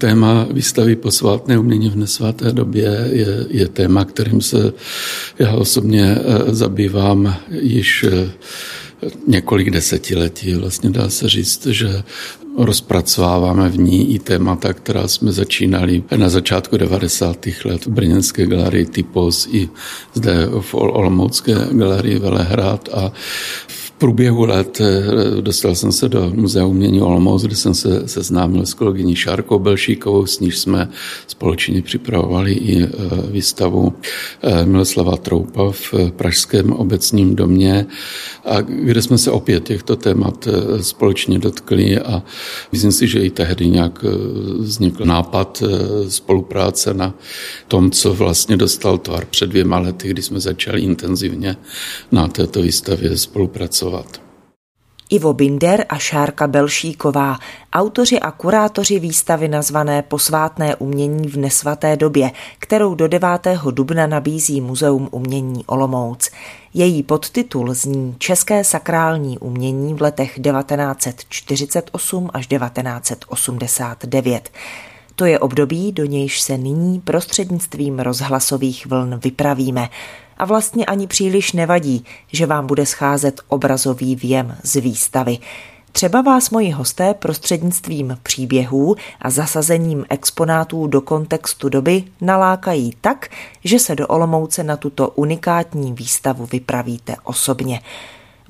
Téma výstavy posvátné umění v nesváté době je, je téma, kterým se já osobně eh, zabývám již eh, několik desetiletí. Vlastně dá se říct, že rozpracováváme v ní i témata, která jsme začínali na začátku 90. let v Brněnské galerii Typos i zde v Olomoucké galerii Velehrad a průběhu let eh, dostal jsem se do Muzea umění Olomouc, kde jsem se seznámil s kolegyní Šárkou Belšíkovou, s níž jsme společně připravovali i eh, výstavu eh, Miloslava Troupa v Pražském obecním domě, a kde jsme se opět těchto témat společně dotkli a myslím si, že i tehdy nějak vznikl nápad spolupráce na tom, co vlastně dostal tvar před dvěma lety, kdy jsme začali intenzivně na této výstavě spolupracovat pracovat. Ivo Binder a Šárka Belšíková, autoři a kurátoři výstavy nazvané Posvátné umění v nesvaté době, kterou do 9. dubna nabízí Muzeum umění Olomouc. Její podtitul zní České sakrální umění v letech 1948 až 1989. To je období, do nějž se nyní prostřednictvím rozhlasových vln vypravíme a vlastně ani příliš nevadí, že vám bude scházet obrazový věm z výstavy. Třeba vás moji hosté prostřednictvím příběhů a zasazením exponátů do kontextu doby nalákají tak, že se do Olomouce na tuto unikátní výstavu vypravíte osobně.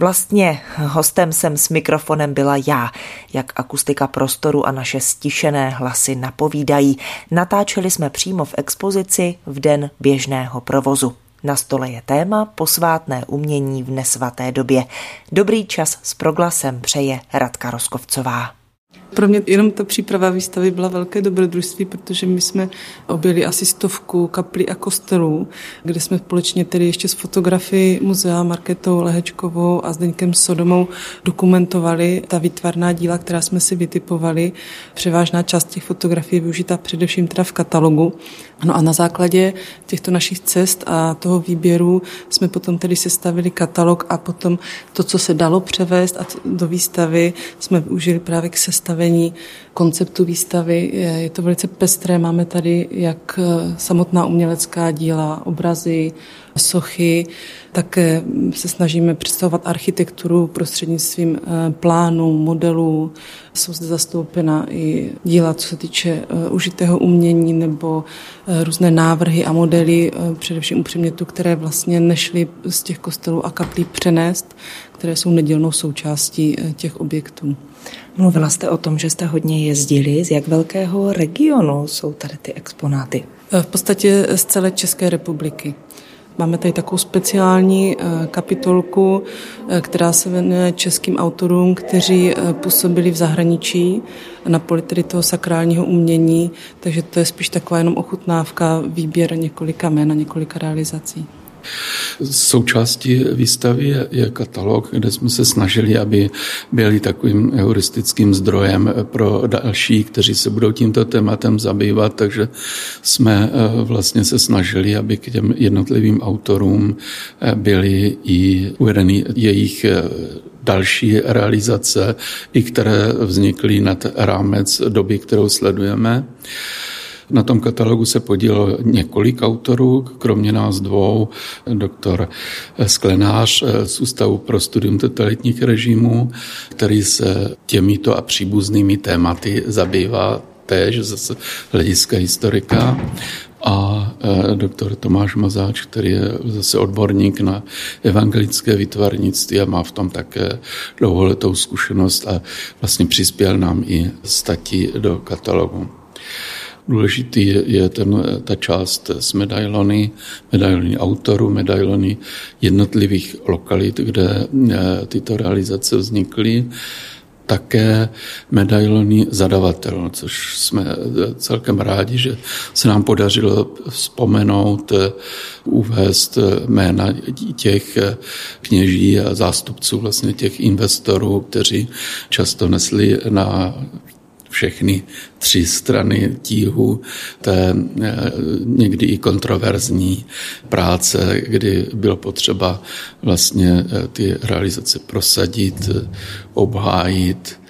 Vlastně hostem jsem s mikrofonem byla já, jak akustika prostoru a naše stišené hlasy napovídají. Natáčeli jsme přímo v expozici v den běžného provozu. Na stole je téma posvátné umění v nesvaté době. Dobrý čas s proglasem přeje Radka Roskovcová. Pro mě jenom ta příprava výstavy byla velké dobrodružství, protože my jsme objeli asi stovku kaplí a kostelů, kde jsme společně tedy ještě s fotografií muzea Marketou Lehečkovou a Zdeňkem Sodomou dokumentovali ta výtvarná díla, která jsme si vytipovali. Převážná část těch fotografií je využita především teda v katalogu. No a na základě těchto našich cest a toho výběru jsme potom tedy sestavili katalog a potom to, co se dalo převést a do výstavy, jsme využili právě k sestavení konceptu výstavy. Je to velice pestré, máme tady jak eh, samotná umělecká díla, obrazy, sochy, také se snažíme představovat architekturu prostřednictvím eh, plánů, modelů. Jsou zde zastoupena i díla, co se týče eh, užitého umění nebo různé návrhy a modely, především u předmětů, které vlastně nešly z těch kostelů a kaplí přenést, které jsou nedělnou součástí těch objektů. Mluvila jste o tom, že jste hodně jezdili. Z jak velkého regionu jsou tady ty exponáty? V podstatě z celé České republiky. Máme tady takovou speciální eh, kapitolku, eh, která se věnuje českým autorům, kteří eh, působili v zahraničí na poli tedy toho sakrálního umění, takže to je spíš taková jenom ochutnávka, výběr několika jmen a několika realizací. Součástí výstavy je, je katalog, kde jsme se snažili, aby byli takovým heuristickým zdrojem pro další, kteří se budou tímto tématem zabývat, takže jsme eh, vlastně se snažili, aby k těm jednotlivým autorům eh, byly i uvedeny jejich eh, další realizace, i které vznikly nad rámec doby, kterou sledujeme. Na tom katalogu se podílelo několik autorů, kromě nás dvou, doktor Sklenář z Ústavu pro studium totalitních režimů, který se těmito a příbuznými tématy zabývá též zase hlediska historika a e, doktor Tomáš Mazáč, který je zase odborník na evangelické vytvarnictví a má v tom také dlouholetou zkušenost a vlastně přispěl nám i stati do katalogu. Důležitý je, ten, ta část s medailony, medailony autorů, medailony jednotlivých lokalit, kde eh, tyto realizace vznikly. Také medailony zadavatel, což jsme eh, celkem rádi, že se nám podařilo vzpomenout, eh, uvést jména těch kněží a zástupců vlastně těch investorů, kteří často nesli na všechny tři strany tíhu té eh, někdy i kontroverzní práce, kdy bylo potřeba vlastně eh, ty realizace prosadit, obhájit,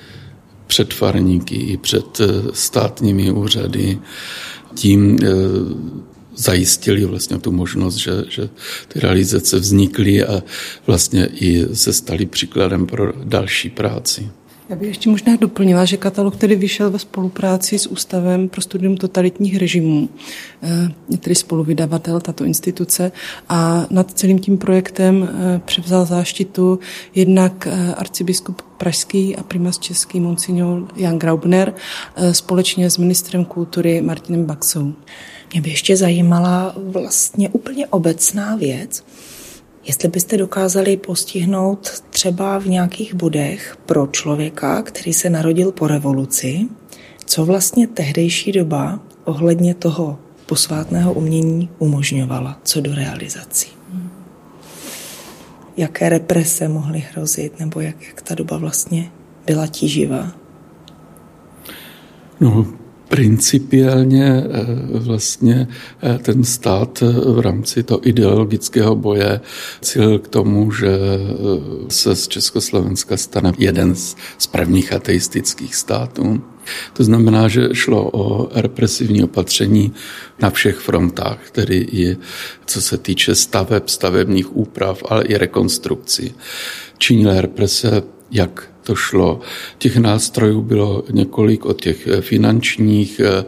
před farníky i před státními úřady. Tím zajistili vlastně tu možnost, že, že ty realizace vznikly a vlastně i se staly příkladem pro další práci. Já bych ještě možná doplnila, že katalog tedy vyšel ve spolupráci s Ústavem pro studium totalitních režimů, eh, tedy spoluvydavatel tato instituce a nad celým tím projektem eh, převzal záštitu jednak eh, arcibiskup pražský a primas český monsignor Jan Graubner společně s ministrem kultury Martinem Baxou. Mě by ještě zajímala vlastně úplně obecná věc, jestli byste dokázali postihnout třeba v nějakých bodech pro člověka, který se narodil po revoluci, co vlastně tehdejší doba ohledně toho posvátného umění umožňovala, co do realizací. Jaké represe mohly hrozit, nebo jak, jak ta doba vlastně byla tíživá? No, principiálně eh, vlastně eh, ten stát eh, v rámci toho ideologického boje cíl k tomu, že se z Československa stane jeden z prvních ateistických států. To znamená, že šlo o represivní opatření na všech frontách, tedy i co se týče staveb, stavebních úprav, ale i rekonstrukcí. Činila represe jak to šlo. Těch nástrojů bylo několik od těch finančních eh,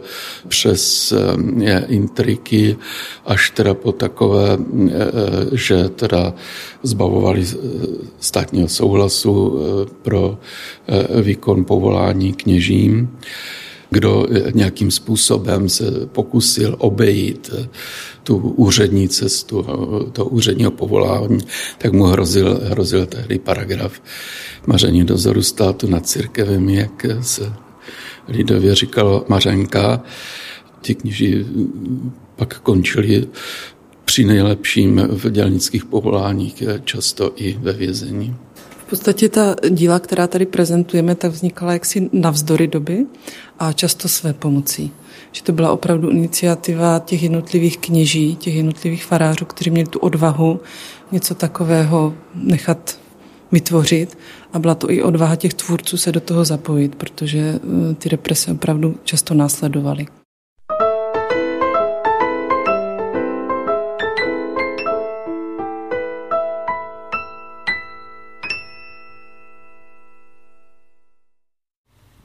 přes eh, intriky až teda po takové, eh, že teda zbavovali státního souhlasu pro výkon povolání kněžím kdo nějakým způsobem se pokusil obejít tu úřední cestu, to úředního povolání, tak mu hrozil, hrozil tehdy paragraf maření dozoru státu nad církevem, jak se lidově říkalo Mařenka. Ti kniži pak končili při nejlepším v dělnických povoláních, často i ve vězení. Podstatě ta díla, která tady prezentujeme, tak vznikala jaksi navzdory doby a často své pomocí. Že to byla opravdu iniciativa těch jednotlivých kněží, těch jednotlivých farářů, kteří měli tu odvahu něco takového nechat vytvořit a byla to i odvaha těch tvůrců se do toho zapojit, protože eh, ty represe opravdu často následovaly.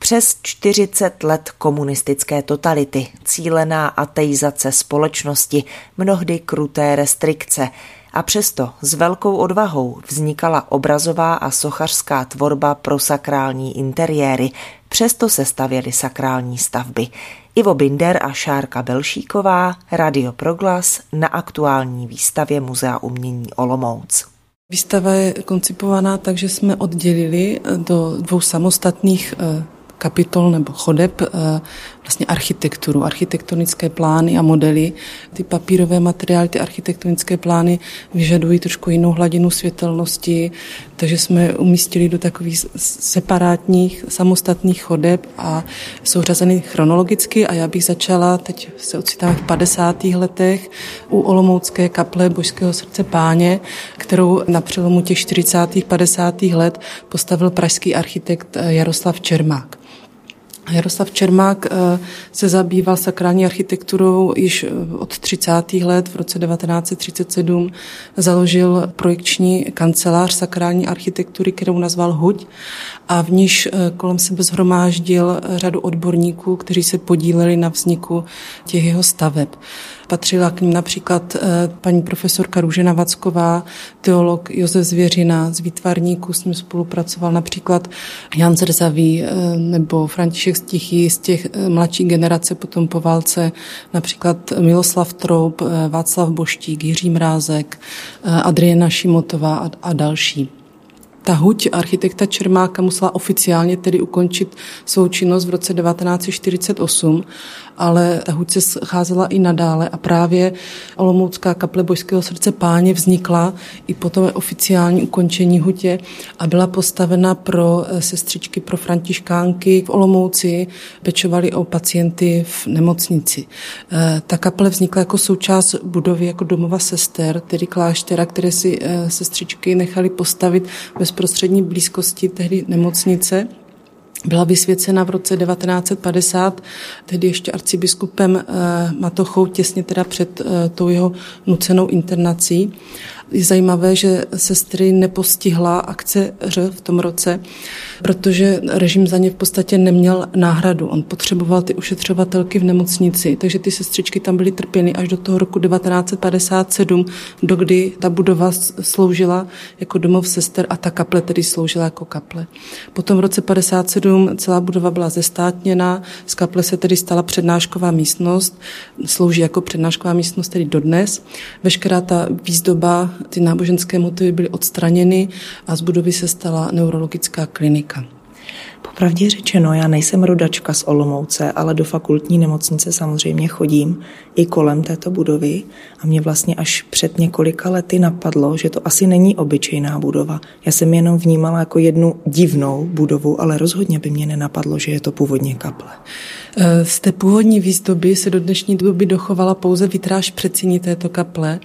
Přes 40 let komunistické totality, cílená ateizace společnosti, mnohdy kruté restrikce – a přesto s velkou odvahou vznikala obrazová a sochařská tvorba pro sakrální interiéry, přesto se stavěly sakrální stavby. Ivo Binder a Šárka Belšíková, Radio Proglas na aktuální výstavě Muzea umění Olomouc. Výstava je koncipovaná tak, že jsme oddělili do dvou samostatných eh, kapitol nebo chodeb eh, vlastně architekturu, architektonické plány a modely. Ty papírové materiály, ty architektonické plány vyžadují trošku jinou hladinu světelnosti, takže jsme umístili do takových separátních, samostatných chodeb a jsou řazeny chronologicky a já bych začala, teď se ocitám v 50. letech, u Olomoucké kaple Božského srdce páně, kterou na přelomu těch 40. 50. let postavil pražský architekt Jaroslav Čermák. Jaroslav Čermák eh, se zabýval sakrální architekturou již eh, od 30. let. V roce 1937 založil projekční kancelář sakrální architektury, kterou nazval Huď a v níž eh, kolem sebe zhromáždil řadu odborníků, kteří se podíleli na vzniku těch jeho staveb. Patřila k ním například eh, paní profesorka Růžena Vacková, teolog Josef Zvěřina z výtvarníků, s ním spolupracoval například Jan Zrzavý eh, nebo František Stichý z těch eh, mladší generace potom po válce, například Miloslav Troub, Václav Boštík, Jiří Mrázek, Adriana Šimotová a další. Ta huť architekta Čermáka musela oficiálně tedy ukončit svou činnost v roce 1948 ale ta huť se scházela i nadále a právě Olomoucká kaple Božského srdce páně vznikla i po tom oficiální ukončení hutě a byla postavena pro eh, sestřičky, pro františkánky v Olomouci, pečovali o pacienty v nemocnici. Eh, ta kaple vznikla jako součást budovy jako domova sester, tedy kláštera, které si eh, sestřičky nechali postavit v bezprostřední blízkosti tehdy nemocnice byla vysvěcena v roce 1950, tedy ještě arcibiskupem Matochou, těsně teda před tou jeho nucenou internací. Je zajímavé, že sestry nepostihla akce Ř v tom roce, protože režim za ně v podstatě neměl náhradu. On potřeboval ty ušetřovatelky v nemocnici, takže ty sestřičky tam byly trpěny až do toho roku 1957, dokdy ta budova sloužila jako domov sester a ta kaple tedy sloužila jako kaple. Potom v roce 57 celá budova byla zestátněna, z kaple se tedy stala přednášková místnost, slouží jako přednášková místnost tedy dodnes. Veškerá ta výzdoba ty náboženské motivy byly odstraněny a z budovy se stala neurologická klinika. Popravdě řečeno, já nejsem rodačka z Olomouce, ale do fakultní nemocnice samozřejmě chodím i kolem této budovy a mě vlastně až před několika lety napadlo, že to asi není obyčejná budova. Já jsem jenom vnímala jako jednu divnou budovu, ale rozhodně by mě nenapadlo, že je to původně kaple. Z té původní výzdoby se do dnešní doby dochovala pouze vitráž předsíní této kaple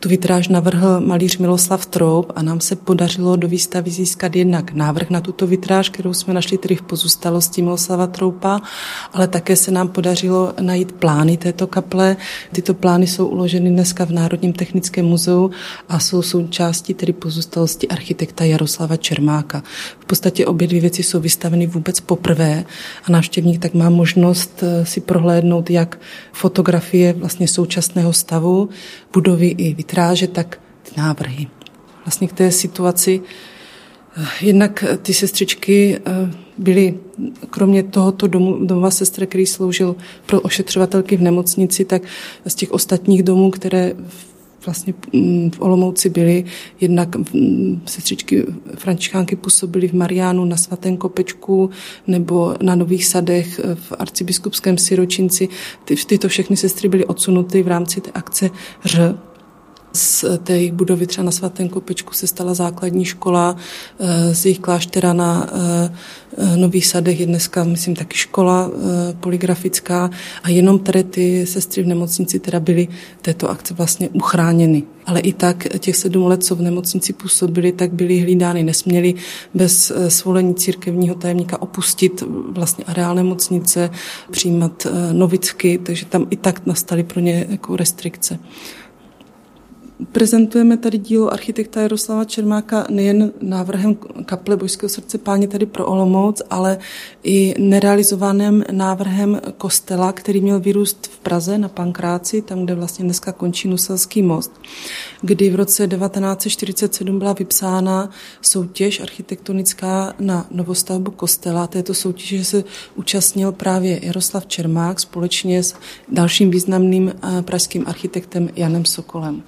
tu vitráž navrhl malíř Miloslav Troub a nám se podařilo do výstavy získat jednak návrh na tuto vitráž, kterou jsme našli tedy v pozůstalosti Miloslava Troupa, ale také se nám podařilo najít plány této kaple. Tyto plány jsou uloženy dneska v Národním technickém muzeu a jsou součástí tedy pozůstalosti architekta Jaroslava Čermáka. V podstatě obě dvě věci jsou vystaveny vůbec poprvé a návštěvník tak má možnost eh, si prohlédnout jak fotografie vlastně současného stavu, budovy i vitráže, tak ty návrhy. Vlastně k té situaci eh, Jednak ty sestřičky eh, byly, kromě tohoto domu, domova sestry, který sloužil pro ošetřovatelky v nemocnici, tak z těch ostatních domů, které vlastně mm, v Olomouci byly, jednak mm, sestřičky františkánky působily v Mariánu na svatém kopečku nebo na Nových sadech v arcibiskupském siročinci. Ty, tyto všechny sestry byly odsunuty v rámci té akce Ř, z té budovy třeba na svatém kopečku se stala základní škola, eh, z jejich kláštera na eh, eh, Nových sadech je dneska, myslím, taky škola poligrafická a jenom tady ty sestry v nemocnici teda byly této akce vlastně uchráněny. Ale i tak těch sedm let, co v nemocnici působili, tak byly hlídány. Nesměli bez svolení církevního tajemníka opustit vlastně areál nemocnice, přijímat novicky, takže tam i tak nastaly pro ně jako restrikce. Prezentujeme tady dílo architekta Jaroslava Čermáka nejen návrhem kaple Božského srdce páně tady pro Olomouc, ale i nerealizovaným návrhem kostela, který měl vyrůst v Praze na Pankráci, tam, kde vlastně dneska končí Nuselský most, kdy v roce 1947 byla vypsána soutěž architektonická na novostavbu kostela. Této soutěže se účastnil právě Jaroslav Čermák společně s dalším významným eh, pražským architektem Janem Sokolem.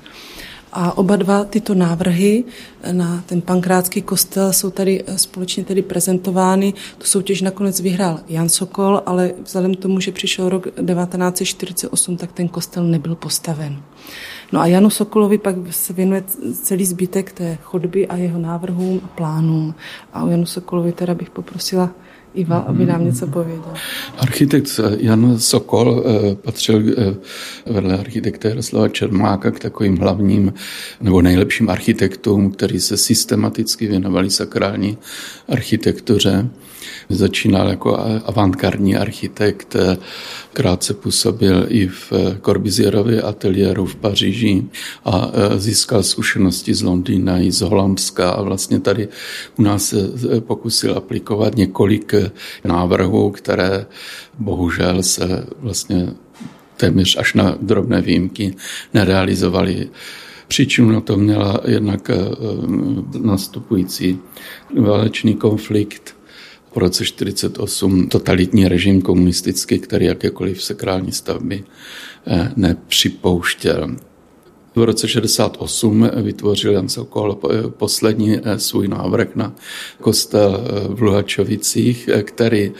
A oba dva tyto návrhy na ten pankrátský kostel jsou tady eh, společně tedy prezentovány. Tu soutěž nakonec vyhrál Jan Sokol, ale vzhledem k tomu, že přišel rok 1948, tak ten kostel nebyl postaven. No a Janu Sokolovi pak se věnuje celý zbytek té chodby a jeho návrhům a plánům. A o Janu Sokolovi teda bych poprosila Iva, aby nám něco pověděl. Architekt Jan Sokol eh, patřil eh, vedle architekta Jaroslava Čermáka k takovým hlavním nebo nejlepším architektům, kteří se systematicky věnovali sakrální architektuře. Začínal jako avantgardní architekt, krátce působil i v Corbusierově ateliéru v Paříži a e, získal zkušenosti z Londýna i z Holandska a vlastně tady u nás se pokusil aplikovat několik návrhů, které bohužel se vlastně téměř až na drobné výjimky nerealizovaly. Příčinu na to měla jednak nastupující válečný konflikt po roce 1948 totalitní režim komunistický, který jakékoliv sakrální stavby eh, nepřipouštěl. V roce 68 vytvořil Jan Sokol poslední eh, svůj návrh na kostel eh, v Luhačovicích, eh, který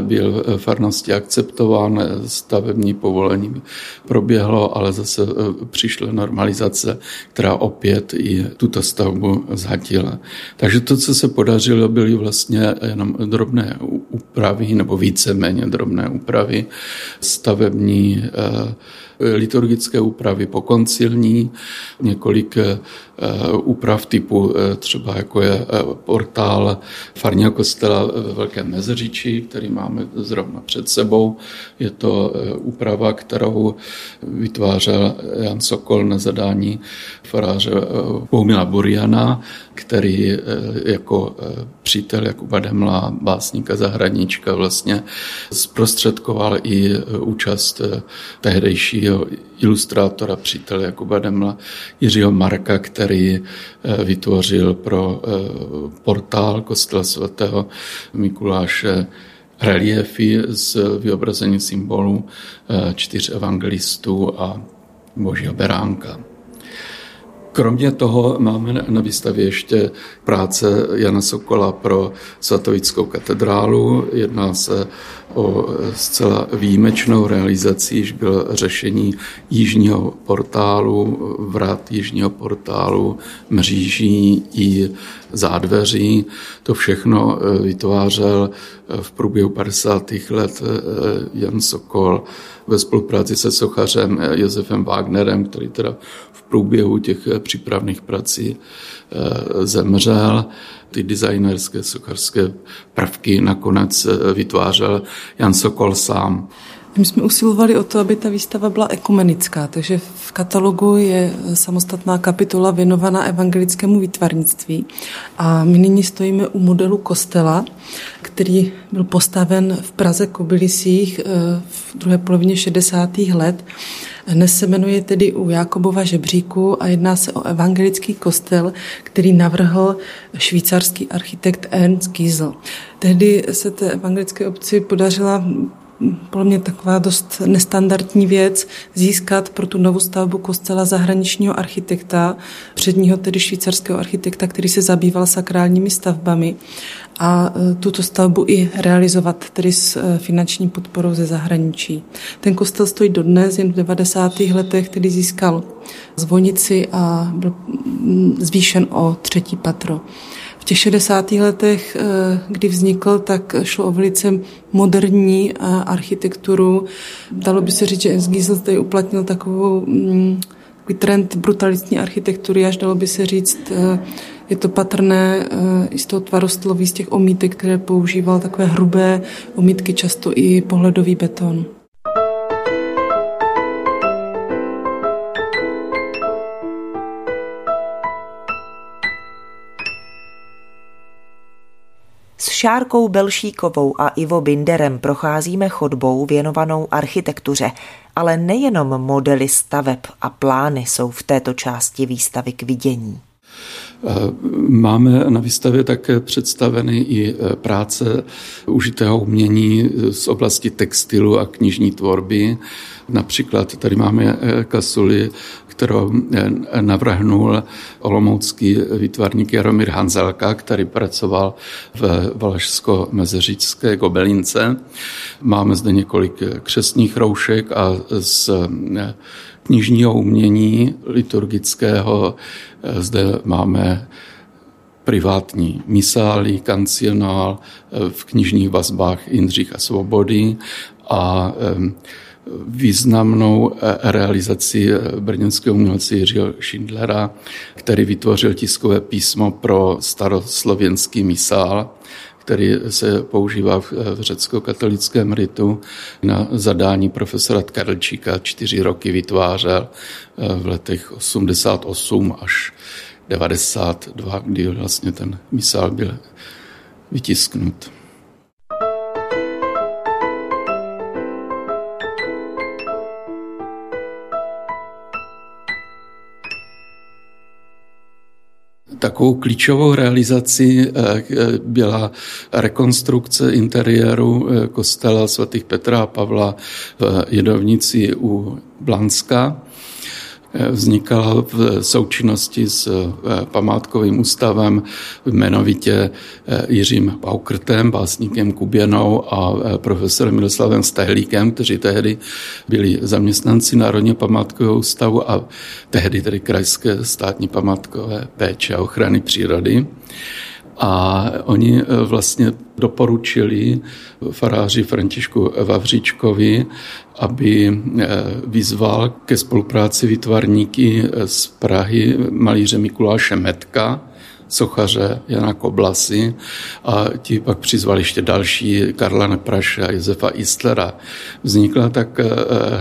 byl farnosti akceptován, stavební povolení proběhlo, ale zase přišla normalizace, která opět i tuto stavbu zhatila. Takže to, co se podařilo, byly vlastně jenom drobné úpravy, nebo víceméně drobné úpravy stavební liturgické úpravy po koncilní doplní několik eh, úprav typu třeba jako je portál farního kostela ve Velkém Mezeříči, který máme zrovna před sebou. Je to úprava, kterou vytvářel Jan Sokol na zadání faráře Boumila Buriana, který jako přítel Jakuba Demla, básníka zahradníčka, vlastně zprostředkoval i účast tehdejšího ilustrátora, přítele Jakuba Demla, Jiřího Marka, který eh, vytvořil pro eh, portál kostela svatého Mikuláše reliefy s vyobrazením symbolů eh, čtyř evangelistů a božího beránka. Kromě toho máme na výstavě ještě práce Jana Sokola pro Svatovickou katedrálu. Jedná se o zcela výjimečnou realizaci, již bylo řešení jižního portálu, vrat jižního portálu, mříží i zádveří. To všechno vytvářel v průběhu 50. let Jan Sokol ve spolupráci se sochařem Josefem Wagnerem, který teda v průběhu těch přípravných prací eh, zemřel. Ty designerské sochařské prvky nakonec eh, vytvářel Jan Sokol sám. My jsme usilovali o to, aby ta výstava byla ekumenická, takže v katalogu je samostatná kapitola věnovaná evangelickému výtvarnictví. A my nyní stojíme u modelu kostela, který byl postaven v Praze Kobylisích eh, v druhé polovině 60. let. Dnes se jmenuje tedy u Jakobova žebříku a jedná se o evangelický kostel, který navrhl švýcarský architekt Ernst Giesel. Tehdy se té evangelické obci podařila podle mě taková dost nestandardní věc získat pro tu novou stavbu kostela zahraničního architekta, předního tedy švýcarského architekta, který se zabýval sakrálními stavbami a e, tuto stavbu i realizovat tedy s e, finanční podporou ze zahraničí. Ten kostel stojí dodnes, jen v 90. letech, který získal zvonici a byl zvýšen o třetí patro těch 60. letech, eh, kdy vznikl, tak šlo o velice moderní eh, architekturu. Dalo by se říct, že S. Giesel tady uplatnil takovou mm, takový trend brutalitní architektury, až dalo by se říct, eh, je to patrné i z toho tvarostloví, z těch omítek, které používal, takové hrubé omítky, často i pohledový beton. Šárkou Belšíkovou a Ivo Binderem procházíme chodbou věnovanou architektuře, ale nejenom modely staveb a plány jsou v této části výstavy k vidění. Eh, máme na výstavě také představeny i eh, práce užitého umění z oblasti textilu a knižní tvorby. Například tady máme eh, kasuli kterou eh, navrhnul olomoucký výtvarník Jaromír Hanzelka, který pracoval v Valašsko-Mezeříčské gobelince. Máme zde několik křesních roušek a z eh, knižního umění liturgického eh, zde máme privátní misály, kancionál v knižních vazbách Jindřich a Svobody a významnou eh, realizaci eh, brněnského umělce Jiřího Schindlera, který vytvořil tiskové písmo pro staroslověnský misál, který se používá v eh, řecko-katolickém ritu. Na zadání profesora Karlčíka čtyři roky vytvářel v letech 88 až 92, kdy vlastně ten misál byl vytisknut. Takovou klíčovou realizací eh, byla rekonstrukce interiéru eh, kostela svatých Petra a Pavla v Jedovnici u Blanska vznikala v součinnosti s eh, památkovým ústavem, jmenovitě eh, Jiřím Paukrtem, básníkem Kuběnou a eh, profesorem Miroslavem Stehlíkem, kteří tehdy byli zaměstnanci Národního památkového ústavu a tehdy tedy krajské státní památkové péče a ochrany přírody. A oni vlastně doporučili faráři Františku Vavříčkovi, aby vyzval ke spolupráci vytvarníky z Prahy malíře Mikuláše Metka, sochaře Jana Koblasy a ti pak přizvali ještě další Karla Nepraše a Josefa Istlera. Vznikla tak eh,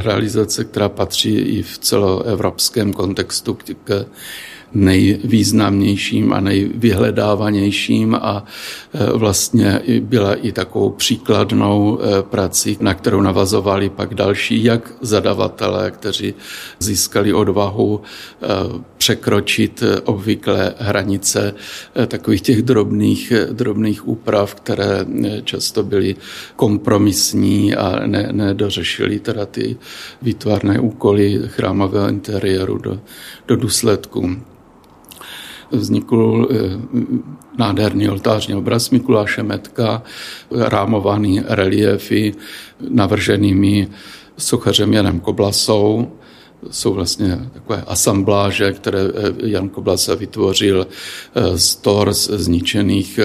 realizace, která patří i v celoevropském kontextu k nejvýznamnějším a nejvyhledávanějším a e, vlastně byla i takovou příkladnou e, prací, na kterou navazovali pak další, jak zadavatelé, kteří získali odvahu e, překročit obvyklé hranice takových těch drobných, drobných úprav, které často byly kompromisní a ne, nedořešili teda ty výtvarné úkoly chrámového interiéru do, do důsledku vznikl eh, nádherný oltářní obraz Mikuláše Metka, rámovaný reliefy navrženými sochařem Janem Koblasou, jsou vlastně takové asambláže, které eh, Jan Koblasa vytvořil eh, z tors zničených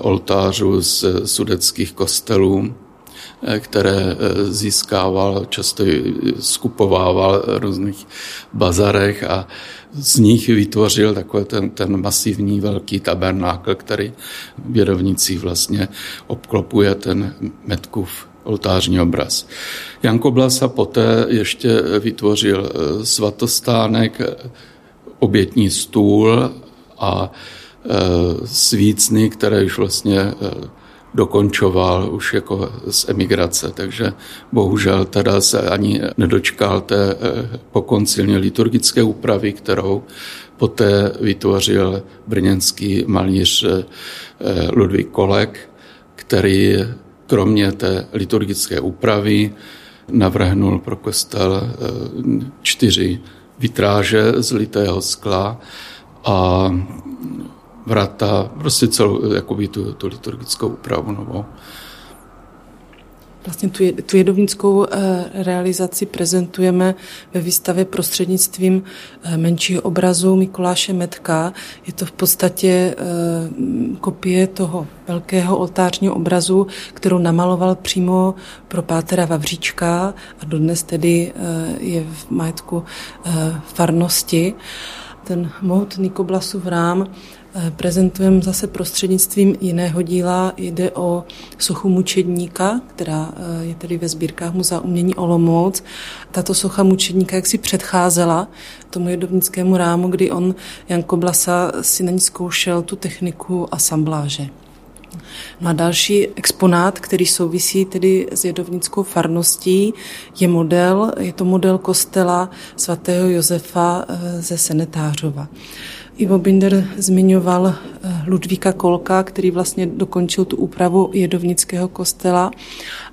oltářů z sudeckých kostelů které získával, často skupovával v různých bazarech a z nich vytvořil takový ten, ten masivní velký tabernákl, který věrovnicí vlastně obklopuje ten Metkův oltářní obraz. Jan Koblasa poté ještě vytvořil eh, svatostánek, obětní stůl a eh, svícny, které už vlastně eh, dokončoval už jako z emigrace, takže bohužel teda se ani nedočkal té eh, pokoncilní liturgické úpravy, kterou poté vytvořil brněnský malíř eh, Ludvík Kolek, který kromě té liturgické úpravy navrhnul pro kostel eh, čtyři vitráže z litého skla a vrata, prostě celou jakoby tu, tu liturgickou úpravu novou. Vlastně tu, tu jedovnickou eh, realizaci prezentujeme ve výstavě prostřednictvím eh, menšího obrazu Mikuláše Metka. Je to v podstatě eh, kopie toho velkého oltářního obrazu, kterou namaloval přímo pro pátera Vavříčka a dodnes tedy je v majetku farnosti. Ten mohutný koblasův rám prezentujeme zase prostřednictvím jiného díla. Jde o sochu mučedníka, která eh, je tedy ve sbírkách Muzea umění Olomouc. Tato socha mučedníka jak si předcházela tomu jedovnickému rámu, kdy on, Jan Koblasa, si na ní zkoušel tu techniku asambláže. No a další exponát, který souvisí tedy s jedovnickou farností, je model, je to model kostela svatého Josefa eh, ze Senetářova. Ivo Binder zmiňoval eh, Ludvíka Kolka, který vlastně dokončil tu úpravu jedovnického kostela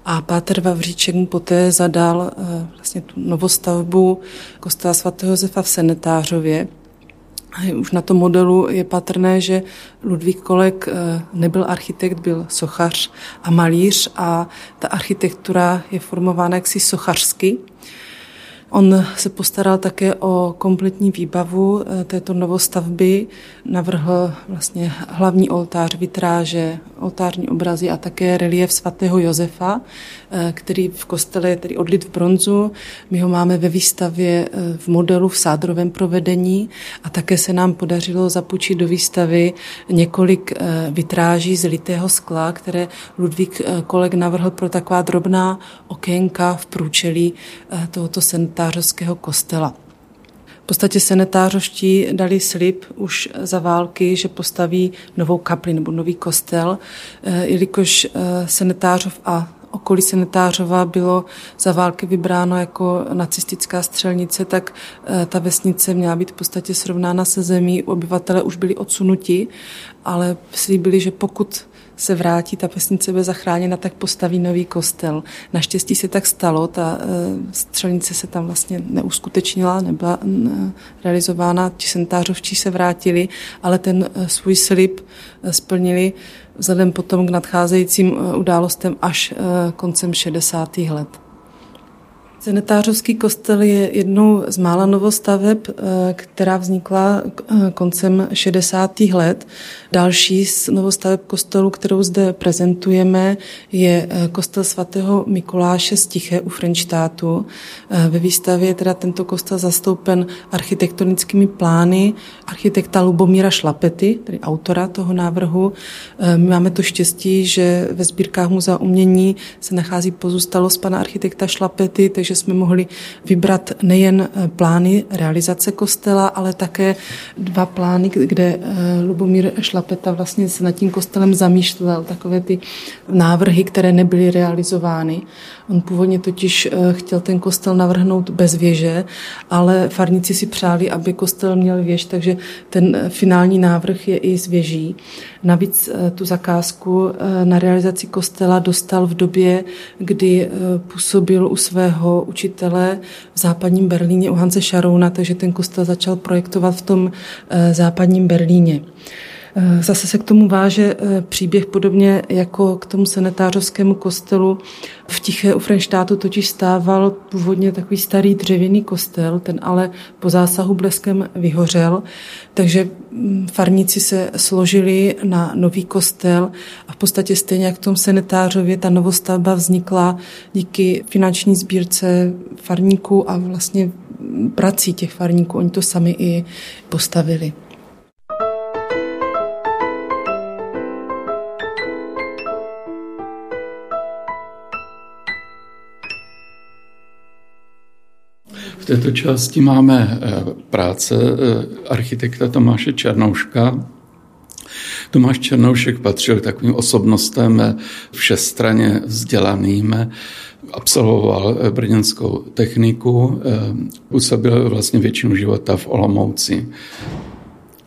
a Páter Vavříček mu poté zadal eh, vlastně tu novostavbu kostela svatého Josefa v Senetářově. Už na tom modelu je patrné, že Ludvík Kolek eh, nebyl architekt, byl sochař a malíř a ta architektura je formována jaksi sochařsky. On se postaral také o kompletní výbavu eh, této novostavby, navrhl vlastně hlavní oltář, vitráže, oltářní obrazy a také relief svatého Josefa, eh, který v kostele je tedy odlit v bronzu. My ho máme ve výstavě eh, v modelu v sádrovém provedení a také se nám podařilo zapůjčit do výstavy několik vitráží z litého skla, které Ludvík Kolek navrhl pro taková drobná okénka v průčelí tohoto senta senetářovského kostela. V podstatě senetářoští dali slib už za války, že postaví novou kapli nebo nový kostel, eh, jelikož eh, senetářov a okolí Senetářova bylo za války vybráno jako nacistická střelnice, tak eh, ta vesnice měla být v podstatě srovnána se zemí. Obyvatele už byli odsunuti, ale slíbili, že pokud se vrátí, ta vesnice bude zachráněna, tak postaví nový kostel. Naštěstí se tak stalo, ta eh, střelnice se tam vlastně neuskutečnila, nebyla eh, realizována, ti sentářovčí se vrátili, ale ten eh, svůj slib splnili vzhledem potom k nadcházejícím událostem až koncem 60. let. Cenetářovský kostel je jednou z mála novostaveb, eh, která vznikla eh, koncem 60. let. Další z novostaveb kostelu, kterou zde prezentujeme, je eh, kostel svatého Mikuláše z Tiché u Frenštátu. Ve výstavě je teda tento kostel zastoupen architektonickými plány architekta Lubomíra Šlapety, tedy autora toho návrhu. My máme to štěstí, že ve sbírkách Muzea umění se nachází pozůstalost pana architekta Šlapety, takže jsme mohli vybrat nejen eh, plány realizace kostela, ale také dva plány, kde eh, Lubomír Šlapeta vlastně se nad tím kostelem zamýšlel, takové ty návrhy, které nebyly realizovány. On původně totiž eh, chtěl ten kostel navrhnout bez věže, ale farníci si přáli, aby kostel měl věž, takže ten finální návrh je i z věží. Navíc tu zakázku na realizaci kostela dostal v době, kdy působil u svého učitele v západním Berlíně u Hanse Šarouna, takže ten kostel začal projektovat v tom eh, západním Berlíně. Eh, zase se k tomu váže eh, příběh podobně jako k tomu senetářovskému kostelu. V Tiché u Frenštátu totiž stával původně takový starý dřevěný kostel, ten ale po zásahu bleskem vyhořel, takže farníci se složili na nový kostel a v podstatě stejně jak v tom senetářově ta novostavba vznikla díky finanční sbírce farníků a vlastně prací těch farníků. Oni to sami i postavili. V této části máme eh, práce eh, architekta Tomáše Černouška. Tomáš Černoušek patřil takovým osobnostem eh, všestraně vzdělaným, absolvoval brněnskou techniku, působil vlastně většinu života v Olomouci.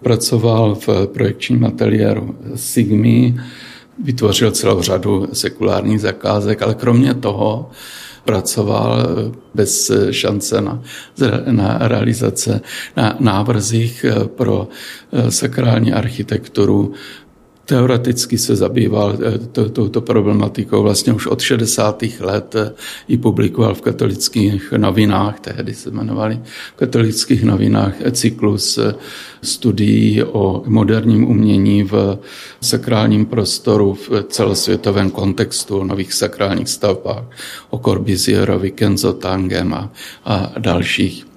Pracoval v projekčním ateliéru Sigmy, vytvořil celou řadu sekulárních zakázek, ale kromě toho pracoval bez šance na, na realizace na návrzích pro sakrální architekturu teoreticky se zabýval eh, touto problematikou vlastně už od 60. let eh, i publikoval v katolických novinách, tehdy se jmenovali v katolických novinách cyklus eh, studií o moderním umění v sakrálním prostoru v celosvětovém kontextu, o nových sakrálních stavbách, o Corbusierovi, Kenzo Tangem a, a dalších.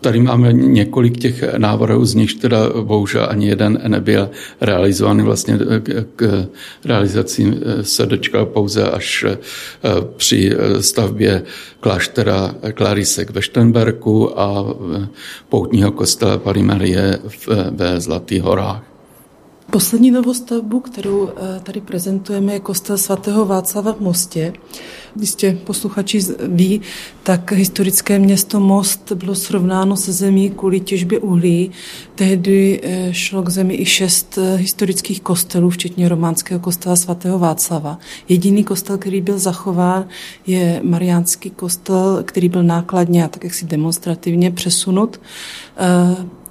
Tady máme několik těch návrhů, z nichž teda bohužel ani jeden nebyl realizovaný. Vlastně k realizaci se dočkal pouze až eh, při stavbě kláštera Klarisek ve Štenberku a poutního kostela Parimerie ve Zlatých horách. Poslední novostavbu, kterou eh, tady prezentujeme, je kostel svatého Václava v Mostě. Jistě posluchači ví, tak historické město Most bylo srovnáno se zemí kvůli těžbě uhlí. Tehdy eh, šlo k zemi i šest eh, historických kostelů, včetně románského kostela svatého Václava. Jediný kostel, který byl zachován, je mariánský kostel, který byl nákladně a tak jaksi demonstrativně přesunut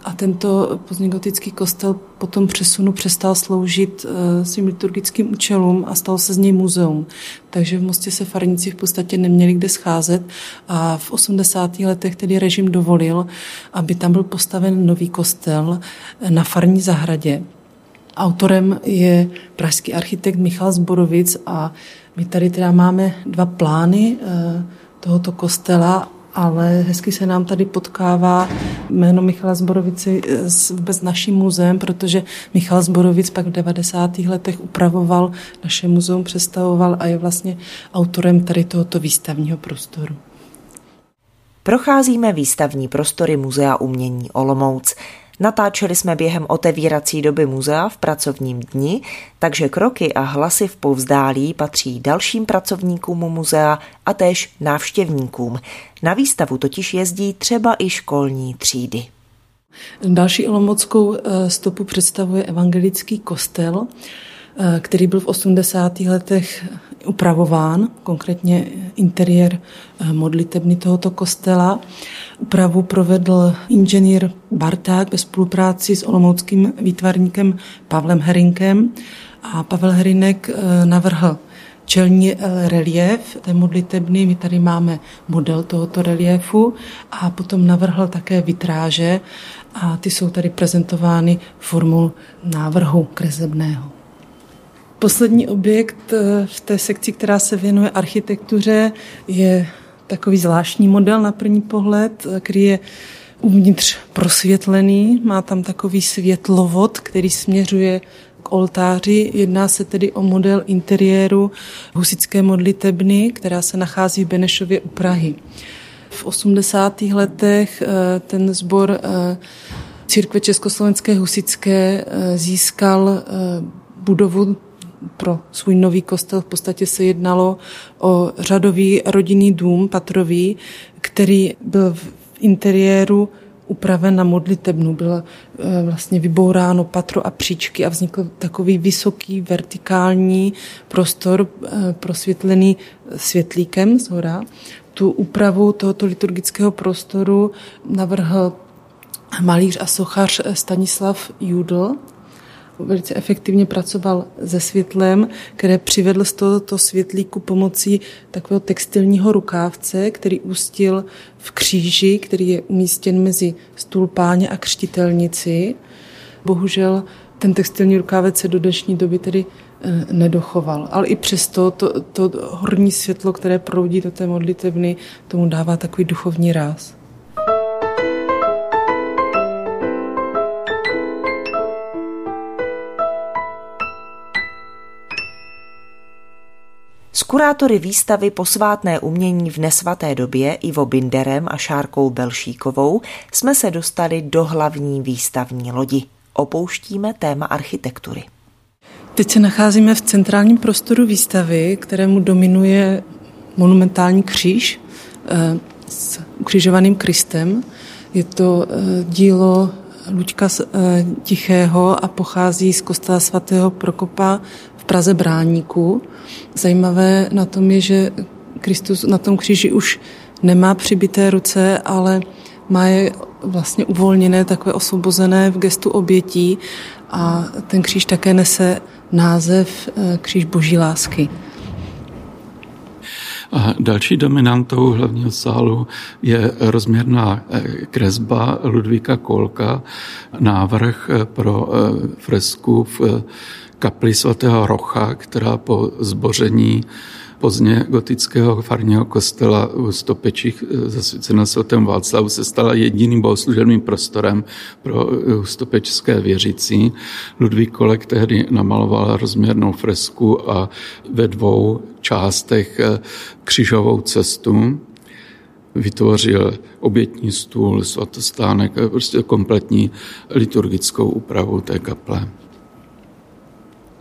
a tento pozdně gotický kostel po tom přesunu přestal sloužit eh, svým liturgickým účelům a stalo se z něj muzeum. Takže v Mostě se farníci v podstatě neměli kde scházet a v 80. letech tedy režim dovolil, aby tam byl postaven nový kostel na farní zahradě. Autorem je pražský architekt Michal Zborovic a my tady teda máme dva plány eh, tohoto kostela ale hezky se nám tady potkává jméno Michala Zborovici s vůbec naším muzeem, protože Michal Zborovic pak v 90. letech upravoval naše muzeum, představoval a je vlastně autorem tady tohoto výstavního prostoru. Procházíme výstavní prostory Muzea umění Olomouc. Natáčeli jsme během otevírací doby muzea v pracovním dni, takže kroky a hlasy v povzdálí patří dalším pracovníkům muzea a též návštěvníkům. Na výstavu totiž jezdí třeba i školní třídy. Další olomockou eh, stopu představuje evangelický kostel, eh, který byl v 80. letech upravován, konkrétně interiér eh, modlitebny tohoto kostela. Úpravu provedl inženýr Barták ve spolupráci s olomouckým výtvarníkem Pavlem Herinkem a Pavel Herinek eh, navrhl čelní relief té modlitebny. My tady máme model tohoto reliefu a potom navrhl také vitráže a ty jsou tady prezentovány formou návrhu kresebného. Poslední objekt eh, v té sekci, která se věnuje architektuře, je takový zvláštní model na první pohled, eh, který je uvnitř prosvětlený, má tam takový světlovod, který směřuje k oltáři. Jedná se tedy o model interiéru husické modlitebny, která se nachází v Benešově u Prahy. V 80. letech eh, ten sbor církve Československé husické získal budovu pro svůj nový kostel v podstatě se jednalo o řadový rodinný dům patrový, který byl v interiéru upraven na modlitebnu. Bylo eh, vlastně vybouráno patro a příčky a vznikl takový vysoký vertikální prostor eh, prosvětlený světlíkem z hora. Tu úpravu tohoto liturgického prostoru navrhl malíř a sochař Stanislav Judl velice efektivně pracoval se světlem, které přivedl z tohoto světlíku pomocí takového textilního rukávce, který ústil v kříži, který je umístěn mezi stulpáně a křtitelnici. Bohužel ten textilní rukávec se do dnešní doby tedy eh, nedochoval. Ale i přesto to, to horní světlo, které proudí do té modlitevny, tomu dává takový duchovní ráz. S kurátory výstavy Posvátné umění v nesvaté době Ivo Binderem a Šárkou Belšíkovou jsme se dostali do hlavní výstavní lodi. Opouštíme téma architektury. Teď se nacházíme v centrálním prostoru výstavy, kterému dominuje monumentální kříž eh, s ukřižovaným Kristem. Je to eh, dílo Luďka eh, Tichého a pochází z kostela svatého Prokopa Praze Bráníku. Zajímavé na tom je, že Kristus na tom kříži už nemá přibité ruce, ale má je vlastně uvolněné, takové osvobozené v gestu obětí a ten kříž také nese název eh, Kříž boží lásky. A další dominantou hlavního sálu je rozměrná eh, kresba Ludvíka Kolka, návrh eh, pro fresku v kapli svatého Rocha, která po zboření pozdně gotického farního kostela u Stopečích eh, zasvěcená svatém Václavu se stala jediným bohoslužebným prostorem pro eh, stopečské věřící. Ludvík Kolek tehdy namaloval rozměrnou fresku a ve dvou částech eh, křižovou cestu vytvořil obětní stůl, svatostánek, prostě kompletní liturgickou úpravu té kaple.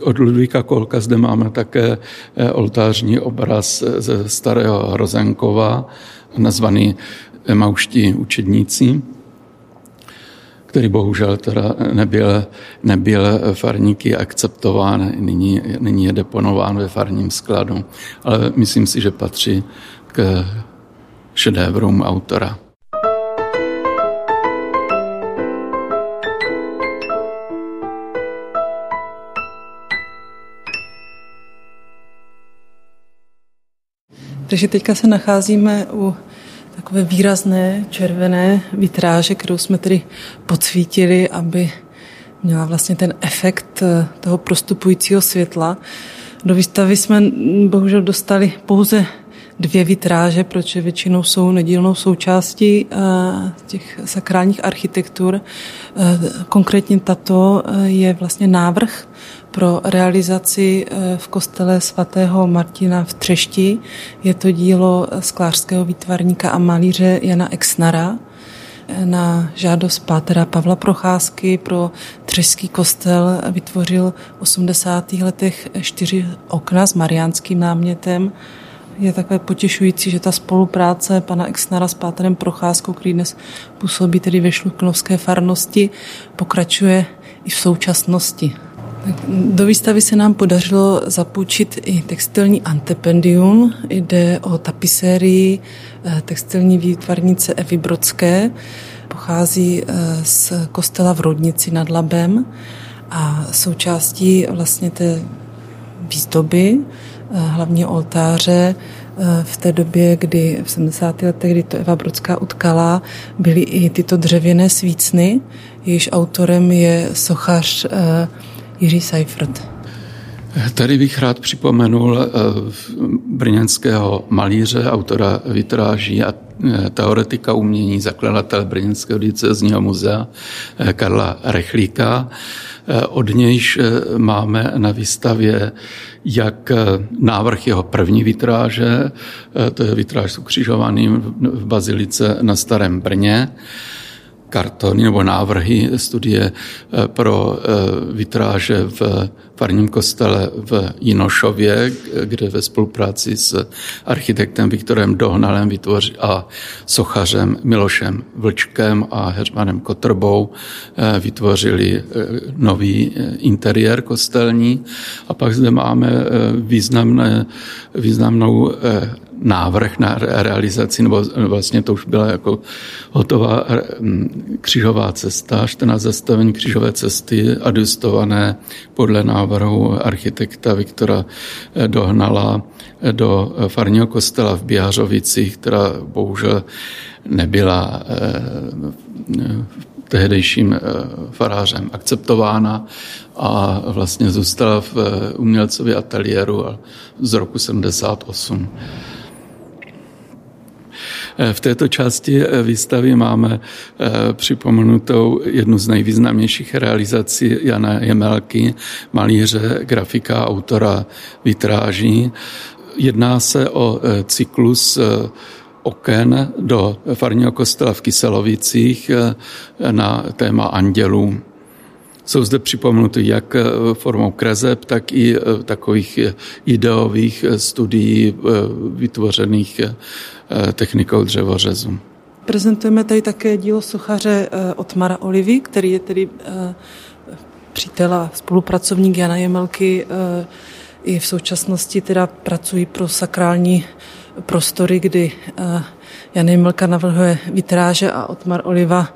Od Ludvíka Kolka zde máme také eh, oltářní obraz ze starého Hrozenkova, nazvaný Mauští učedníci, který bohužel teda nebyl, nebyl farníky akceptován, nyní, nyní je deponován ve farním skladu. Ale myslím si, že patří k šedévrům autora. Takže teďka se nacházíme u takové výrazné červené vitráže, kterou jsme tedy podsvítili, aby měla vlastně ten efekt eh, toho prostupujícího světla. Do výstavy jsme bohužel dostali pouze dvě vitráže, protože většinou jsou nedílnou součástí eh, těch sakrálních architektur. Eh, konkrétně tato je vlastně návrh pro realizaci eh, v kostele svatého Martina v Třešti. Je to dílo sklářského výtvarníka a malíře Jana Exnara eh, na žádost pátera Pavla Procházky pro Třešský kostel vytvořil v 80. letech čtyři okna s mariánským námětem. Je takové potěšující, že ta spolupráce pana Exnara s Páterem Procházkou, který dnes působí tedy ve Šluknovské farnosti, pokračuje i v současnosti. Do výstavy se nám podařilo zapůjčit i textilní antependium. Jde o tapisérii eh, textilní výtvarnice Evy Brodské. Pochází eh, z kostela v Rodnici nad Labem a součástí vlastně té výzdoby hlavní oltáře v té době, kdy v 70. letech, kdy to Eva Brodská utkala, byly i tyto dřevěné svícny, jejíž autorem je sochař Jiří Seifert. Tady bych rád připomenul brněnského malíře, autora vitráží a teoretika umění, zakladatel Brněnského diecezního muzea Karla Rechlíka. Od nějž máme na výstavě jak návrh jeho první vitráže, to je vitráž s ukřižovaným v bazilice na Starém Brně, kartony nebo návrhy studie eh, pro eh, vitráže v farním kostele v Jinošově, kde ve spolupráci s architektem Viktorem Dohnalem a sochařem Milošem Vlčkem a Heřmanem Kotrbou eh, vytvořili nový interiér kostelní. A pak zde máme významné, významnou návrh na realizaci, nebo vlastně to už byla jako hotová křižová cesta, 14 zastavení křižové cesty adjustované podle návrhu architekta Viktora eh, Dohnala eh, do farního kostela v Běhařovicích, která bohužel nebyla eh, tehdejším farářem akceptována a vlastně zůstala v umělcově ateliéru z roku 78. Eh, v této části eh, výstavy máme eh, připomenutou jednu z nejvýznamnějších realizací Jana Jemelky, malíře, grafika, autora vitráží. Jedná se o cyklus oken do farního kostela v Kyselovicích na téma andělů. Jsou zde připomenuty jak formou kreseb, tak i takových ideových studií vytvořených Eh, technikou dřevořezu. Prezentujeme tady také dílo sochaře eh, Otmara Olivy, který je tedy eh, přítel a spolupracovník Jana Jemelky. I v současnosti teda pracují pro sakrální prostory, kdy Jan Jemelka navrhuje vitráže a Otmar Oliva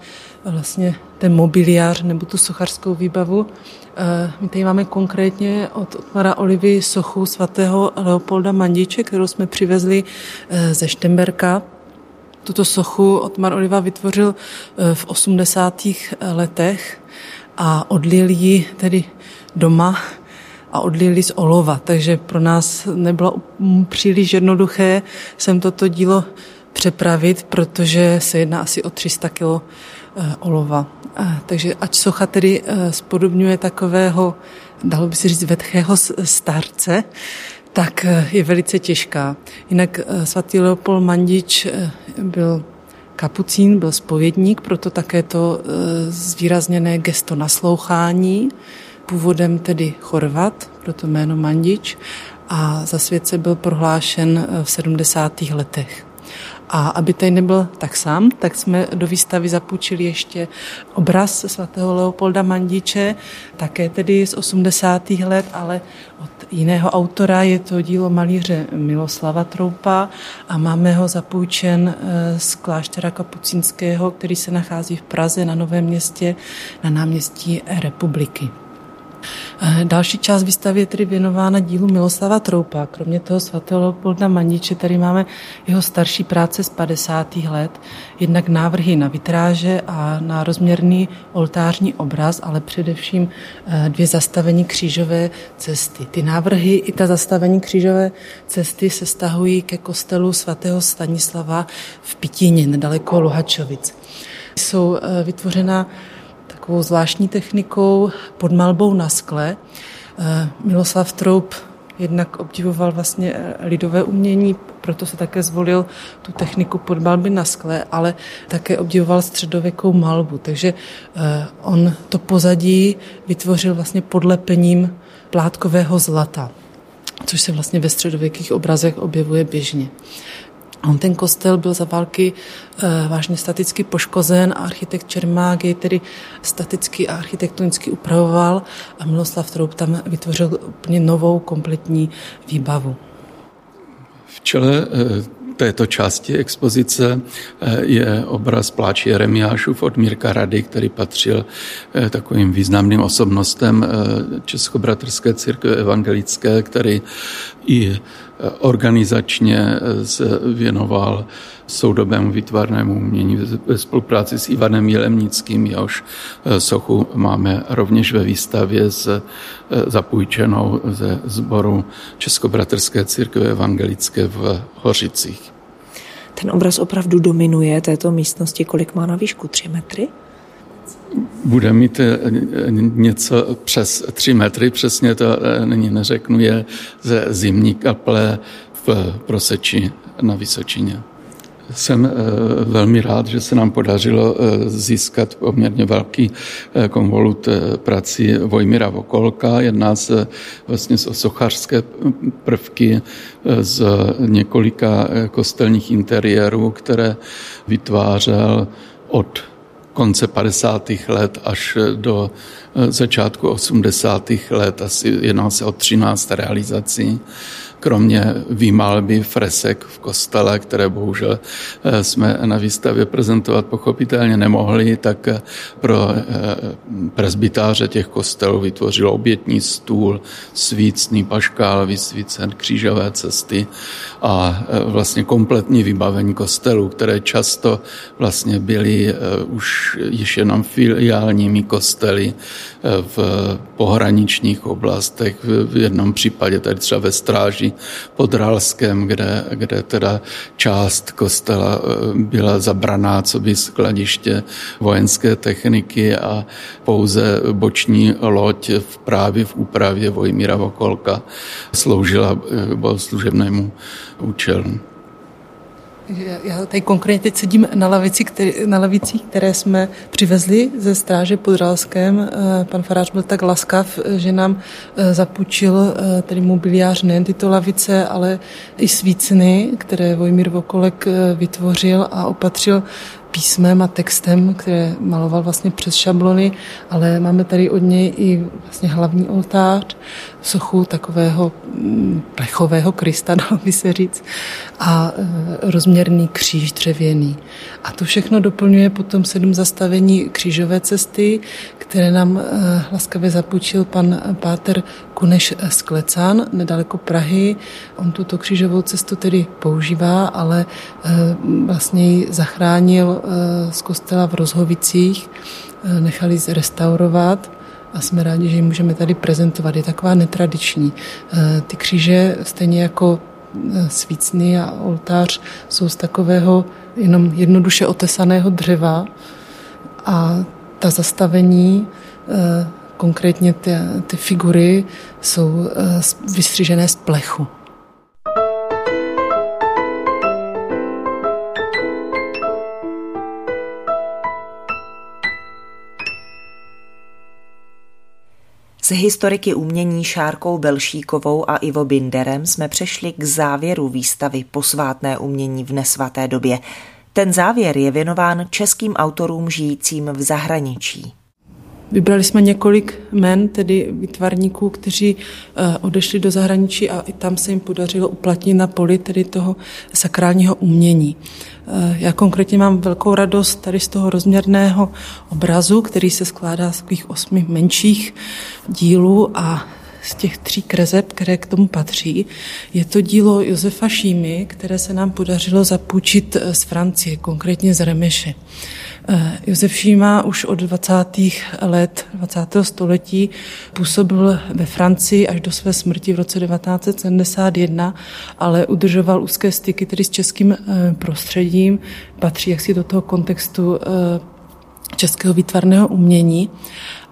vlastně ten mobiliář nebo tu sochařskou výbavu. My tady máme konkrétně od Otmara Olivy sochu svatého Leopolda Mandiče, kterou jsme přivezli eh, ze Štemberka. Tuto sochu Otmar Oliva vytvořil eh, v 80. letech a odlil ji tedy doma a odlili z olova, takže pro nás nebylo příliš jednoduché sem toto dílo přepravit, protože se jedná asi o 300 kg eh, Takže ať socha tedy eh, spodobňuje takového, dalo by se říct, vetchého starce, tak eh, je velice těžká. Jinak svatý Leopold Mandič byl kapucín, byl spovědník, proto také to zvýrazněné gesto naslouchání, původem tedy Chorvat, proto jméno Mandič, a za světce byl prohlášen v 70. letech. A aby tady nebyl tak sám, tak jsme do výstavy zapůjčili ještě obraz svatého Leopolda Mandiče, také tedy z 80. let, ale od jiného autora. Je to dílo malíře Miloslava Troupa a máme ho zapůjčen eh, z kláštera Kapucínského, který se nachází v Praze na Novém městě na náměstí Republiky. Eh, další část výstavy je tedy věnována dílu Miloslava Troupa. Kromě toho svatého Leopolda Maniče tady máme jeho starší práce z 50. let, jednak návrhy na vitráže a na rozměrný oltářní obraz, ale především eh, dvě zastavení křížové cesty. Ty návrhy i ta zastavení křížové cesty se stahují ke kostelu svatého Stanislava v Pitíně, nedaleko Luhačovic. Jsou eh, vytvořena takovou zvláštní technikou pod malbou na skle. Eh, Miloslav Troup jednak obdivoval vlastně eh, lidové umění, proto se také zvolil tu techniku pod malby na skle, ale také obdivoval středověkou malbu. Takže eh, on to pozadí vytvořil vlastně podlepením plátkového zlata což se vlastně ve středověkých obrazech objevuje běžně. On ten kostel byl za války e, vážně staticky poškozen a architekt Čermák jej tedy staticky a architektonicky upravoval a Miloslav Troub tam vytvořil úplně novou kompletní výbavu. V čele e, této části expozice je obraz Pláč Jeremiášův od Mírka Rady, který patřil takovým významným osobnostem Českobratrské církve evangelické, který i organizačně se věnoval soudobému výtvarnému umění ve spolupráci s Ivanem Jelemnickým, jehož eh, sochu máme rovněž ve výstavě s eh, zapůjčenou ze sboru Českobratrské církve evangelické v Hořicích. Ten obraz opravdu dominuje této místnosti. Kolik má na výšku? Tři metry? Bude mít eh, něco přes tři metry, přesně to není neřeknu, je ze zimní kaple v Proseči na Vysočině. Jsem eh, velmi rád, že se nám podařilo eh, získat poměrně velký eh, konvolut prací Vojmira Vokolka. Jedná se vlastně o sochařské prvky z několika kostelních interiérů, které vytvářel od konce 50. let až do začátku 80. let. Asi jedná se o 13 realizací kromě výmalby fresek v kostele, které bohužel eh, jsme na výstavě prezentovat pochopitelně nemohli, tak eh, pro eh, prezbytáře těch kostelů vytvořil obětní stůl, svícný paškál, vysvícen křížové cesty a vlastně kompletní vybavení kostelů, které často vlastně byly už již jenom filiálními kostely v pohraničních oblastech. V jednom případě tady třeba ve stráži pod Ralskem, kde, kde teda část kostela eh, byla zabraná, co by skladiště vojenské techniky a pouze boční loď v právě v úpravě Vojmíra Vokolka sloužila eh, služebnému účelu. Já tady konkrétně teď sedím na, lavici, který, na které jsme přivezli ze stráže pod Ralském. Eh, pan farář byl tak laskav, že nám eh, zapůjčil eh, tedy mobiliář nejen tyto lavice, ale i svícny, které Vojmír Vokolek vytvořil a opatřil písmem a textem, které maloval vlastně přes šablony, ale máme tady od něj i vlastně hlavní oltář, sochu takového mm, plechového Krista, dalo by se říct, a e, rozměrný kříž dřevěný. A to všechno doplňuje potom sedm zastavení křížové cesty, které nám e, laskavě zapůjčil pan Páter Kuneš Sklecán, nedaleko Prahy. On tuto křížovou cestu tedy používá, ale e, vlastně ji zachránil z kostela v Rozhovicích, nechali zrestaurovat a jsme rádi, že ji můžeme tady prezentovat. Je taková netradiční. Eh, ty kříže, stejně jako eh, svícny a oltář, jsou z takového jenom jednoduše otesaného dřeva a ta zastavení, eh, konkrétně ty, ty figury, jsou vystřižené z plechu. Historiky umění Šárkou Belšíkovou a Ivo Binderem jsme přešli k závěru výstavy Posvátné umění v nesvaté době. Ten závěr je věnován českým autorům žijícím v zahraničí. Vybrali jsme několik men, tedy vytvarníků, kteří eh, odešli do zahraničí a i tam se jim podařilo uplatnit na poli tedy toho sakrálního umění. Eh, já konkrétně mám velkou radost tady z toho rozměrného obrazu, který se skládá z takových osmi menších dílů a z těch tří kreseb, které k tomu patří. Je to dílo Josefa Šímy, které se nám podařilo zapůjčit eh, z Francie, konkrétně z Remeše. Eh, Josef Šíma už od 20. let 20. století působil ve Francii až do své smrti v roce 1971, ale udržoval úzké styky tedy s českým eh, prostředím, patří jaksi do toho kontextu českého výtvarného umění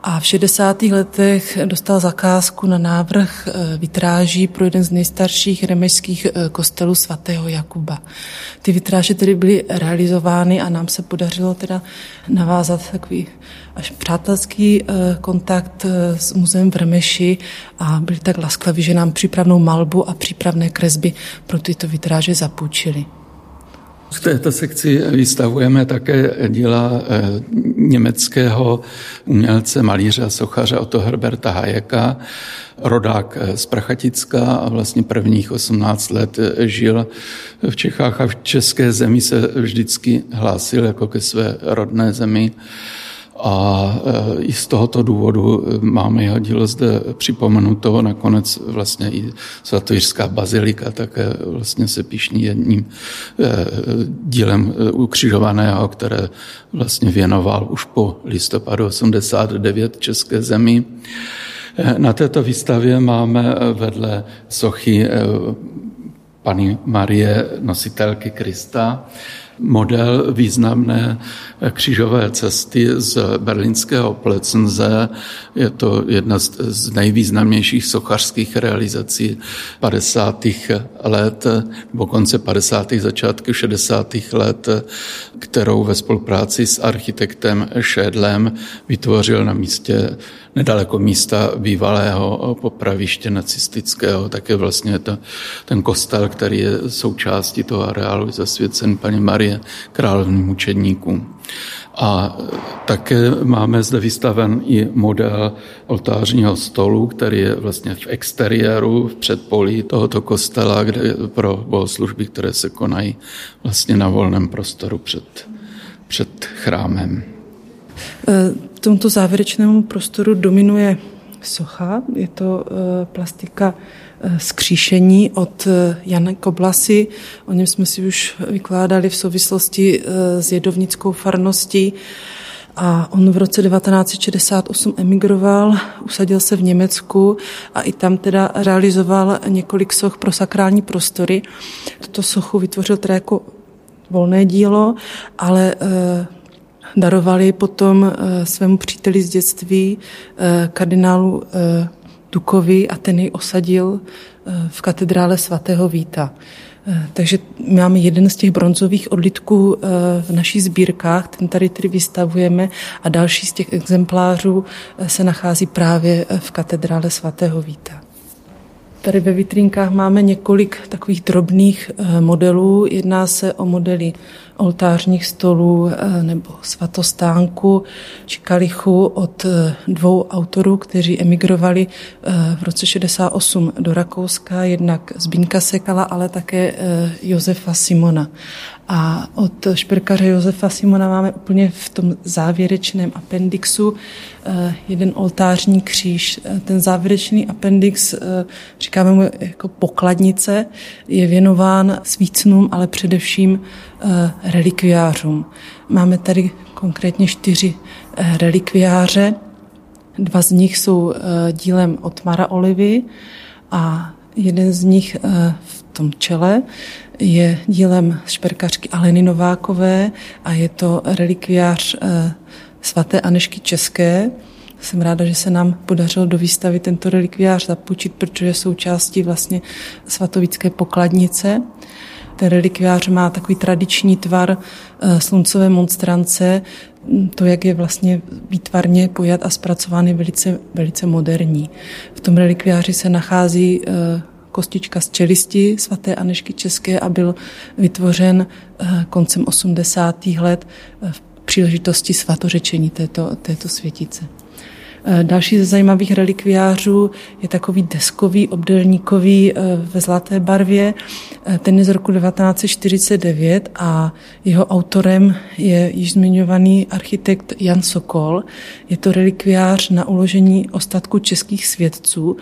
a v 60. letech dostal zakázku na návrh eh, vitráží pro jeden z nejstarších remešských eh, kostelů svatého Jakuba. Ty vitráže tedy byly realizovány a nám se podařilo teda navázat takový až přátelský eh, kontakt s muzeem v Remeši a byli tak laskaví, že nám přípravnou malbu a přípravné kresby pro tyto vitráže zapůjčili. V této sekci vystavujeme také díla eh, německého umělce, malíře a sochaře Otto Herberta Hayeka, rodák eh, z Prachaticka a vlastně prvních 18 let eh, žil v Čechách a v české zemi se vždycky hlásil jako ke své rodné zemi. A e, i z tohoto důvodu e, máme jeho dílo zde připomenuto. Nakonec vlastně i svatojířská bazilika také vlastně se píšní jedním e, dílem ukřižovaného, které vlastně věnoval už po listopadu 89 české zemi. Na této výstavě máme vedle sochy Pany Marie, nositelky Krista, model významné křížové cesty z berlínského Plecenze. Je to jedna z nejvýznamnějších sochařských realizací 50. let, nebo konce 50. začátky 60. let, kterou ve spolupráci s architektem Šédlem vytvořil na místě nedaleko místa bývalého popraviště nacistického, také vlastně to, ten kostel, který je součástí toho areálu zasvěcen paní Marie královným mučedníkům. A také máme zde vystaven i model oltářního stolu, který je vlastně v exteriéru, v předpolí tohoto kostela, kde pro bohoslužby, které se konají vlastně na volném prostoru před, před chrámem. E, tomto závěrečnému prostoru dominuje socha. Je to e, plastika skříšení od eh, Jana Koblasy. O něm jsme si už vykládali v souvislosti eh, s jedovnickou farností. A on v roce 1968 emigroval, usadil se v Německu a i tam teda realizoval několik soch pro sakrální prostory. Toto sochu vytvořil teda jako volné dílo, ale eh, darovali potom svému příteli z dětství, kardinálu Dukovi a ten ji osadil eh, v katedrále svatého Víta. Eh, takže máme jeden z těch bronzových odlitků eh, v našich sbírkách, ten tady tedy vystavujeme a další z těch exemplářů se nachází právě v katedrále svatého Víta. Tady ve vitrínkách máme několik takových drobných modelů. Jedná se o modely oltářních stolů eh, nebo svatostánku či kalichu od eh, dvou autorů, kteří emigrovali eh, v roce 68 do Rakouska, jednak Zbínka Sekala, ale také Josefa Simona. A od šperkaře Josefa Simona máme úplně v tom závěrečném appendixu jeden oltářní kříž. Ten závěrečný appendix, říkáme mu jako pokladnice, je věnován svícnům, ale především relikviářům. Máme tady konkrétně čtyři eh, relikviáře. Dva z nich jsou eh, dílem od Mara Olivy a jeden z nich v tom čele je dílem šperkařky Aleny Novákové a je to relikviář svaté Anešky České. Jsem ráda, že se nám podařilo do výstavy tento relikviář zapůjčit, protože je součástí vlastně svatovické pokladnice. Ten relikviář má takový tradiční tvar eh, sluncové monstrance, to, jak je vlastně výtvarně pojat a zpracován, je velice, velice moderní. V tom relikviáři se nachází eh, kostička z čelisti svaté Anešky České a byl vytvořen eh, koncem 80. let v příležitosti svatořečení této, této světice. Eh, další ze zajímavých relikviářů je takový deskový, obdelníkový eh, ve zlaté barvě. Eh, ten je z roku 1949 a jeho autorem je již zmiňovaný architekt Jan Sokol. Je to relikviář na uložení ostatku českých svědců.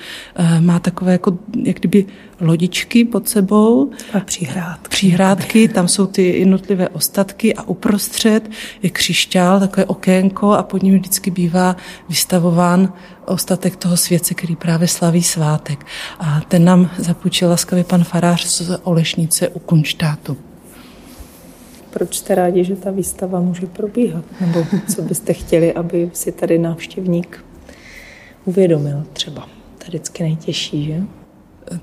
Má takové jako, jak kdyby lodičky pod sebou. A přihrádky. Přihrádky, tam jsou ty jednotlivé ostatky a uprostřed je křišťál, takové okénko a pod ním vždycky bývá vystavován ostatek toho světce, který právě slaví svátek. A ten nám zapůjčil laskavě pan farář z Olešnice u Kunštátu. Proč jste rádi, že ta výstava může probíhat? Nebo co byste chtěli, aby si tady návštěvník uvědomil třeba? To je vždycky nejtěžší, že?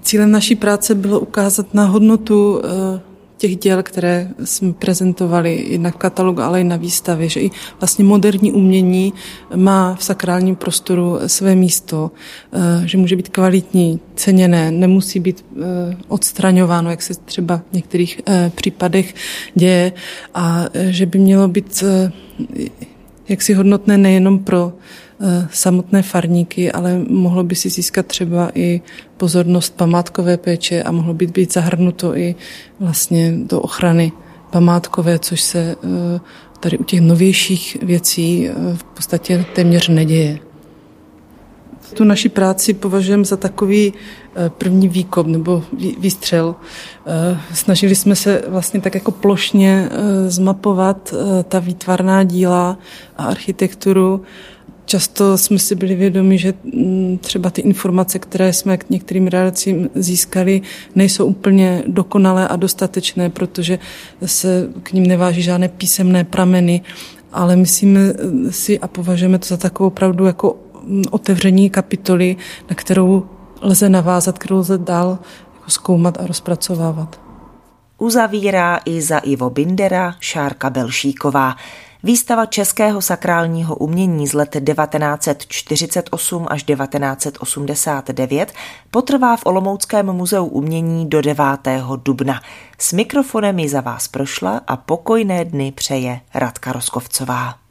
Cílem naší práce bylo ukázat na hodnotu eh, těch děl, které jsme prezentovali i na katalogu, ale i na výstavě, že i vlastně moderní umění má v sakrálním prostoru své místo, eh, že může být kvalitní, ceněné, nemusí být eh, odstraňováno, jak se třeba v některých případech děje a že by mělo být jaksi hodnotné nejenom pro samotné farníky, ale mohlo by si získat třeba i pozornost památkové péče a mohlo by být zahrnuto i vlastně do ochrany památkové, což se eh, tady u těch novějších věcí eh, v podstatě téměř neděje. Tu naši práci považujeme za takový první výkop nebo výstřel. Snažili jsme se vlastně tak jako plošně zmapovat ta výtvarná díla a architekturu Často jsme si byli vědomi, že mm, třeba ty informace, které jsme k některým realizacím získali, nejsou úplně dokonalé a dostatečné, protože se k ním neváží žádné písemné prameny, ale myslíme si a považujeme to za takovou pravdu jako mm, otevření kapitoly, na kterou lze navázat, kterou lze dál jako zkoumat a rozpracovávat. Uzavírá i za Ivo Bindera Šárka Belšíková. Výstava českého sakrálního umění z let 1948 až 1989 potrvá v Olomouckém muzeu umění do 9. dubna. S mikrofonem ji za vás prošla a pokojné dny přeje Radka Roskovcová.